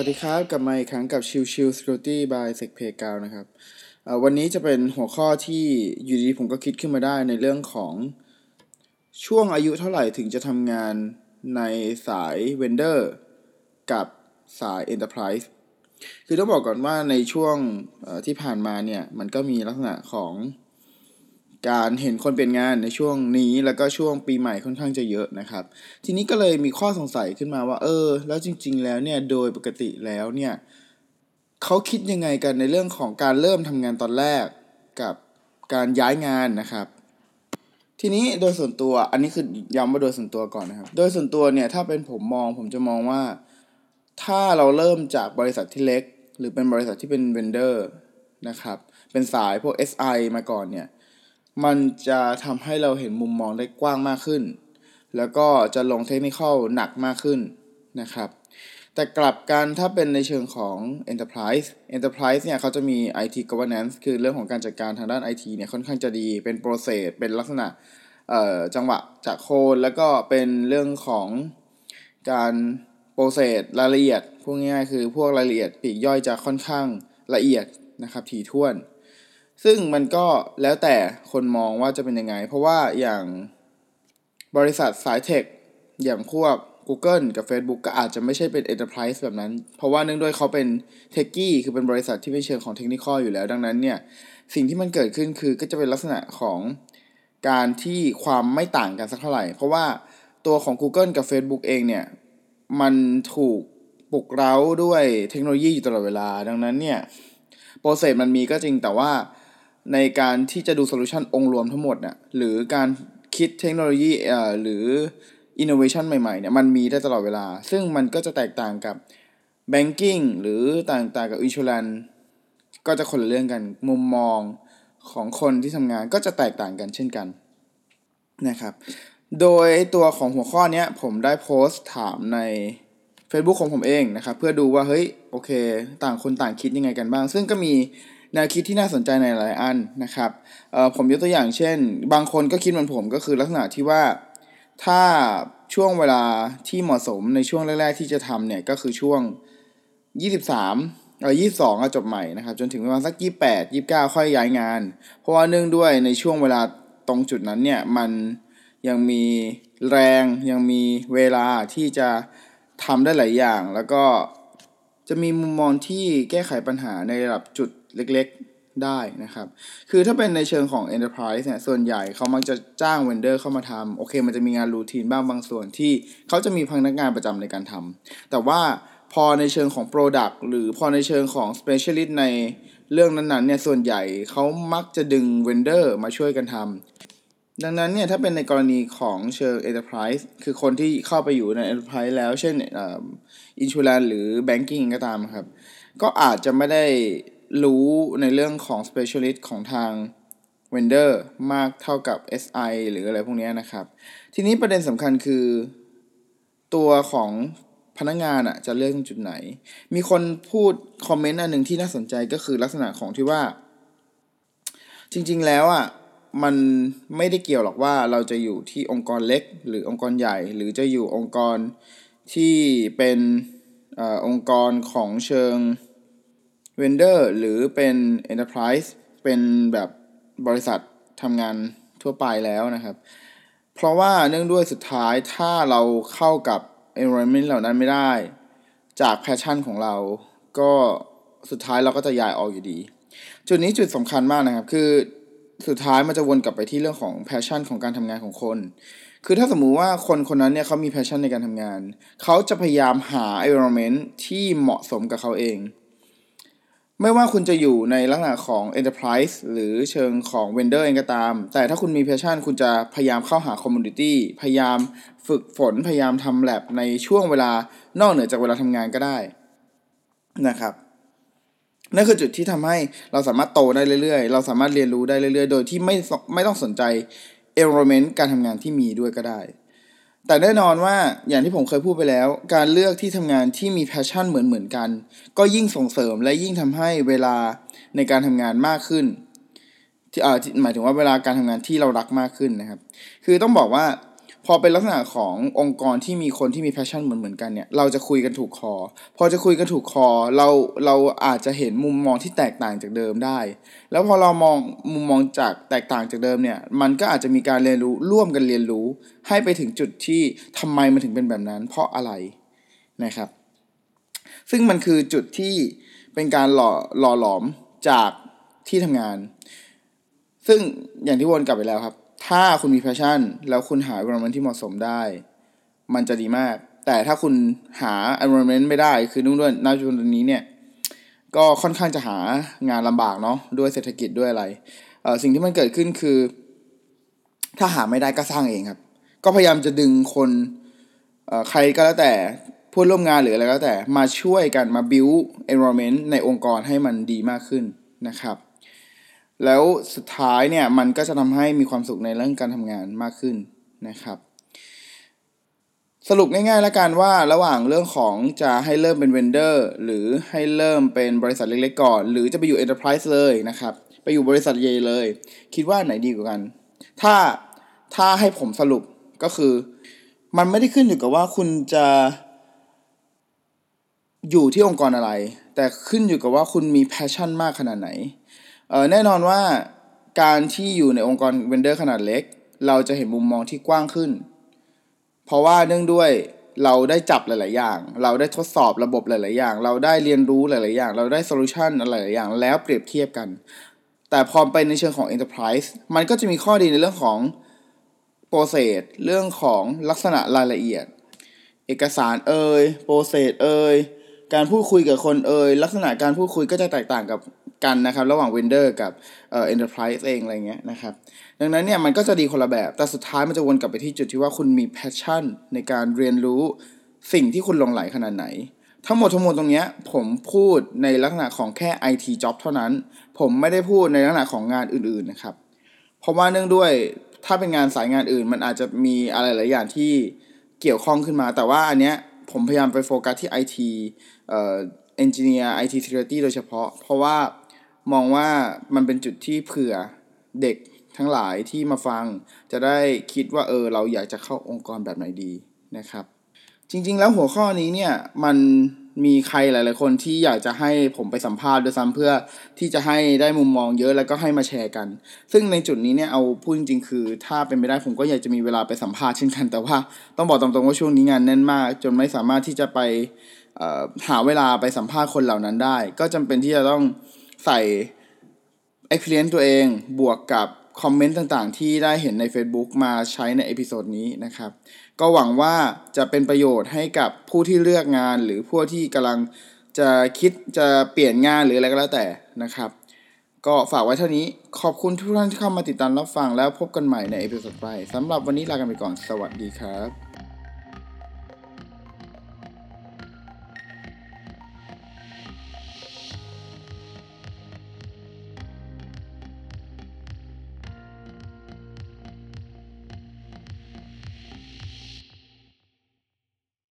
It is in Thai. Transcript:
วัสดีครับ กลับมาอีกครั้งกับชิวชิว Security by s e c p a y g o u นะครับวันนี้จะเป็นหัวข้อที่อยู่ดีผมก็คิดขึ้นมาได้ในเรื่องของช่วงอายุเท่าไหร่ถึงจะทำงานในสาย Vendor กับสาย Enterprise คือต้องบอกก่อนว่าในช่วงที่ผ่านมาเนี่ย มันก็มีลักษณะของ การเห็นคนเปลี่ยนงานในช่วงนี้แล้วก็ช่วงปีใหม่ค่อนข้างจะเยอะนะครับ ทีนี้ก็เลยมีข้อสงสัยขึ้นมาว่า เออ แล้วจริง ๆ แล้วเนี่ยโดยปกติแล้วเนี่ยเขาคิดยังไงกันในเรื่องของการเริ่มทำงานตอนแรกกับการย้ายงานนะครับ ทีนี้โดยส่วนตัวอันนี้คือย้ำว่าโดยส่วนตัวก่อนนะครับ โดยส่วนตัวเนี่ยถ้าเป็นผมมองผมจะมองว่า ถ้าเราเริ่มจากบริษัทที่เล็ก หรือเป็นบริษัทที่เป็นเวนเดอร์นะครับเป็นสายพวก SI มาก่อนเนี่ย มันจะทำให้เราเห็นมุมมองได้กว้างมากขึ้น แล้วก็จะลงเทคนิคหนักมากขึ้นนะครับ แต่กลับกันถ้าเป็นในเชิงของ Enterprise Enterprise เนี่ยเขาจะมี IT governance คือเรื่องของการจัดการทางด้าน IT เนี่ยค่อนข้างจะดี เป็น process เป็นลักษณะจังหวะจากโคนแล้วก็เป็นเรื่องของการโปรเซสรายละเอียดพวกง่ายๆคือพวกรายละเอียดปีกย่อยจะค่อนข้างละเอียดนะครับถี่ถ้วน ซึ่งมันก็แล้วแต่คนมองว่าจะเป็นยังไง เพราะว่าอย่างบริษัทสายเทค อย่างพวก Google กับ Facebook ก็อาจจะไม่ใช่เป็น Enterprise แบบนั้น เพราะว่าเนื่องด้วยเขาเป็นเทคกี้คือเป็นบริษัทที่เป็นเชิงของเทคนิคอยู่แล้ว ดังนั้นเนี่ยสิ่งที่มันเกิดขึ้นคือก็จะเป็นลักษณะของการที่ความไม่ต่างกันสักเท่าไหร่ เพราะว่าตัวของ Google กับ Facebook เองเนี่ย มันถูกปลุกเร้าด้วยเทคโนโลยีอยู่ตลอดเวลา ดังนั้นเนี่ย process มันมีก็จริงแต่ว่า ในการที่จะดู solution องค์รวมทั้งหมดเนี่ยหรือการคิดเทคโนโลยีเอ่อหรืออินโนเวชันใหม่ๆเนี่ยมันมีได้ตลอดเวลา ซึ่งมันก็จะแตกต่างกับ banking หรือต่างๆกับ insurance ก็จะคนละเรื่องกันมุมมองของคนที่ทำงานก็จะแตกต่างกันเช่นกันนะครับ โดยตัวของหัวข้อนี้ผมได้โพสต์ถามใน Facebook ของผมเองนะครับ เพื่อดูว่าเฮ้ยโอเค ต่างคนต่างคิดยังไงกันบ้าง ซึ่งก็มี แนวคิดที่น่าสนใจในหลายอันนะครับผมยกตัวอย่างเช่น บางคนก็คิดเหมือนผมก็คือลักษณะที่ว่าถ้าช่วงเวลาที่เหมาะสมในช่วงแรก ๆ ที่จะทำเนี่ยก็คือช่วง 23เออ22จบใหม่นะครับ จนถึงประมาณสัก 28 29 ค่อยย้ายงาน เพราะว่าเนื่องด้วยในช่วงเวลาตรงจุดนั้นเนี่ยมันยังมีแรงยังมีเวลาที่จะทำได้หลายอย่าง แล้วก็จะมีมุมมองที่แก้ไขปัญหาในระดับจุด เล็กๆได้นะครับ คือถ้าเป็นในเชิงของ Enterprise เนี่ยส่วนใหญ่เขามักจะจ้างเวนเดอร์เข้ามาทำโอเค มันจะมีงานรูทีนบ้างบางส่วนที่เขาจะมีพนักงานประจำในการทำแต่ว่าพอในเชิงของ Product หรือพอในเชิงของ Specialist ในเรื่องนั้นๆเนี่ยส่วนใหญ่เขามักจะดึงเวนเดอร์มาช่วยกันทำดังนั้นเนี่ยถ้าเป็นในกรณีของเชิง Enterprise คือคนที่เข้าไปอยู่ใน Enterprise แล้วเช่นอินชูแลนหรือ Banking ก็ตามครับ ก็อาจจะไม่ได้ รู้ในเรื่องของ specialist ของทาง vendor มากเท่ากับ SI หรืออะไรพวกนี้นะครับ ทีนี้ประเด็นสำคัญคือ ตัวของพนักงงานอะจะเลือกจุดไหน มีคนพูดคอมเมนต์อันหนึ่งที่น่าสนใจก็คือลักษณะของที่ว่า จริงๆแล้วอะมันไม่ได้เกี่ยวหรอกว่าเราจะอยู่ที่องค์กรเล็ก หรือองค์กรใหญ่ หรือจะอยู่องค์กรที่เป็นอองค์กรของเชิง vendor หรือเป็น enterprise เป็นแบบบริษัททำงานทั่วไปแล้วนะครับ เพราะว่าเนื่องด้วยสุดท้ายถ้าเราเข้ากับ environment เหล่านั้นไม่ได้ จาก passion ของเรา ก็สุดท้ายเราก็จะย้ายออกอยู่ดี จุดนี้จุดสำคัญมากนะครับ คือสุดท้ายมันจะวนกลับไปที่เรื่องของ passion ของการทำงานของคน คือถ้าสมมุติว่าคนคนนั้นเนี่ยเขามี passion ในการทำงาน เขาจะพยายามหา environment ที่เหมาะสมกับเขาเอง ไม่ว่าคุณจะอยู่ในลักษณะของ enterprise หรือเชิงของ vendor เองก็ตาม แต่ถ้าคุณมี passion คุณจะพยายามเข้าหา community พยายามฝึกฝน พยายามทำ lab ในช่วงเวลานอกเหนือจากเวลาทำงานก็ได้นะครับนั่นคือจุดที่ทำให้เราสามารถโตได้เรื่อยๆ เราสามารถเรียนรู้ได้เรื่อยๆ โดยที่ไม่ไม่ต้องสนใจ environment การทำงานที่มีด้วยก็ได้ แต่แน่นอนว่าอย่างที่ผมเคยพูดไปแล้ว การเลือกที่ทำงานที่มีแพชชั่นเหมือนเหมือนกัน ก็ยิ่งส่งเสริมและยิ่งทำให้เวลาในการทำงานมากขึ้นที่อ่าหมายถึงว่าเวลาการทำงานที่เรารักมากขึ้นนะครับ คือต้องบอกว่า พอเป็นลักษณะขององค์กรที่มีคนที่มีแพชชั่นเหมือนเหมือนกันเนี่ยเราจะคุยกันถูกคอ พอจะคุยกันถูกคอเราเราอาจจะเห็นมุมมองที่แตกต่างจากเดิมได้ แล้วพอเรามองมุมมองจากแตกต่างจากเดิมเนี่ยมันก็อาจจะมีการเรียนรู้ร่วมกันเรียนรู้ ให้ไปถึงจุดที่ทำไมมันถึงเป็นแบบนั้น เพราะอะไรนะครับ ซึ่งมันคือจุดที่เป็นการหล่อหล่อหลอมจากที่ทำงาน ซึ่งอย่างที่วนกลับไปแล้วครับ ถ้าคุณมีแพชชั่น แล้วคุณหา environment ที่เหมาะสมได้ มันจะดีมาก แต่ถ้าคุณหา environment ไม่ได้ คือนุ่งด้วยณจุดนี้เนี่ย ก็ค่อนข้างจะหางานลำบากเนาะ ด้วยเศรษฐกิจด้วยอะไรเออสิ่งที่มันเกิดขึ้นคือ ถ้าหาไม่ได้ก็สร้างเองครับ ก็พยายามจะดึงคนเออใครก็แล้วแต่ผู้ร่วมงานหรืออะไรก็แล้วแต่มาช่วยกันมา build environment ในองค์กรให้มันดีมากขึ้นนะครับ แล้วสุดท้ายเนี่ยมันก็จะทำให้มีความสุขในเรื่องการทำงานมากขึ้นนะครับสรุปง่ายๆแล้วกันว่าระหว่างเรื่องของจะให้เริ่มเป็นเวนเดอร์หรือให้เริ่มเป็นบริษัทเล็กๆก่อน หรือจะไปอยู่ Enterprise เลยนะครับ ไปอยู่บริษัทใหญ่เลย คิดว่าไหนดีกว่ากัน ถ้าถ้าให้ผมสรุปก็คือ มันไม่ได้ขึ้นอยู่กับว่าคุณจะอยู่ที่องค์กรอะไร แต่ขึ้นอยู่กับว่าคุณมี passion มากขนาดไหน แน่นอนว่าการที่อยู่ในองค์กร vendor ขนาดเล็ก เราจะเห็นมุมมองที่กว้างขึ้น เพราะว่าเนื่องด้วยเราได้จับหลาย ๆ อย่าง เราได้ทดสอบระบบหลาย ๆ อย่าง เราได้เรียนรู้หลาย ๆ อย่าง เราได้ solution อะไรหลาย ๆ อย่าง แล้วเปรียบเทียบกัน แต่พอไปในเชิงของ Enterprise มันก็จะมีข้อดีในเรื่องของ process เรื่องของลักษณะรายละเอียด เอกสารเอย process เอยการพูดคุยกับคนเอยลักษณะการพูดคุยก็จะแตกต่างกับ กันนะครับ ระหว่าง vendor กับเอ่อ Enterprise เองอะไรเงี้ยนะครับ ดังนั้นเนี่ยมันก็จะดีคนละแบบ แต่สุดท้ายมันจะวนกลับไปที่จุดที่ว่าคุณมี passion ในการเรียนรู้สิ่งที่คุณหลงใหลขนาดไหน ทั้งหมดทั้งมวลตรงเนี้ยผมพูดในลักษณะของแค่ IT job เท่านั้น ผมไม่ได้พูดในลักษณะของงานอื่นๆนะครับ เพราะว่าเนื่องด้วยถ้าเป็นงานสายงานอื่น มันอาจจะมีอะไรหลายอย่างที่เกี่ยวข้องขึ้นมา แต่ว่าอันเนี้ยผมพยายามไปโฟกัสที่ IT เอ่อ engineer IT security โดยเฉพาะ เพราะว่า มองว่ามันเป็นจุดที่เผื่อเด็กทั้งหลายที่มาฟัง จะได้คิดว่าเออเราอยากจะเข้าองค์กรแบบไหนดีนะครับ จริง ๆ แล้วหัวข้อนี้เนี่ยมันมีใครหลายๆคนที่อยากจะให้ผมไปสัมภาษณ์ด้วยซ้ำเพื่อที่จะให้ได้มุมมองเยอะแล้วก็ให้มาแชร์กัน ซึ่งในจุดนี้เนี่ยเอาพูดจริงๆคือ ถ้าเป็นไปได้ผมก็อยากจะมีเวลาไปสัมภาษณ์เช่นกัน แต่ว่าต้องบอกตรงๆว่าช่วงนี้งานแน่นมาก จนไม่สามารถที่จะไปหาเวลาไปสัมภาษณ์คนเหล่านั้นได้ ก็จำเป็นที่จะต้อง ใส่ experience ตัวเองบวกกับคอมเมนต์ต่างๆ ที่ได้เห็นใน Facebook มาใช้ใน episode นี้นะครับ ก็หวังว่าจะเป็นประโยชน์ให้กับผู้ที่เลือกงาน หรือผู้ที่กำลังจะคิดจะเปลี่ยนงานหรืออะไรก็แล้วแต่นะครับ ก็ฝากไว้เท่านี้ขอบคุณทุกท่านที่เข้ามาติดตามรับฟังแล้วพบกันใหม่ใน episode ไปสำหรับวันนี้ลากันไปก่อนสวัสดีครับ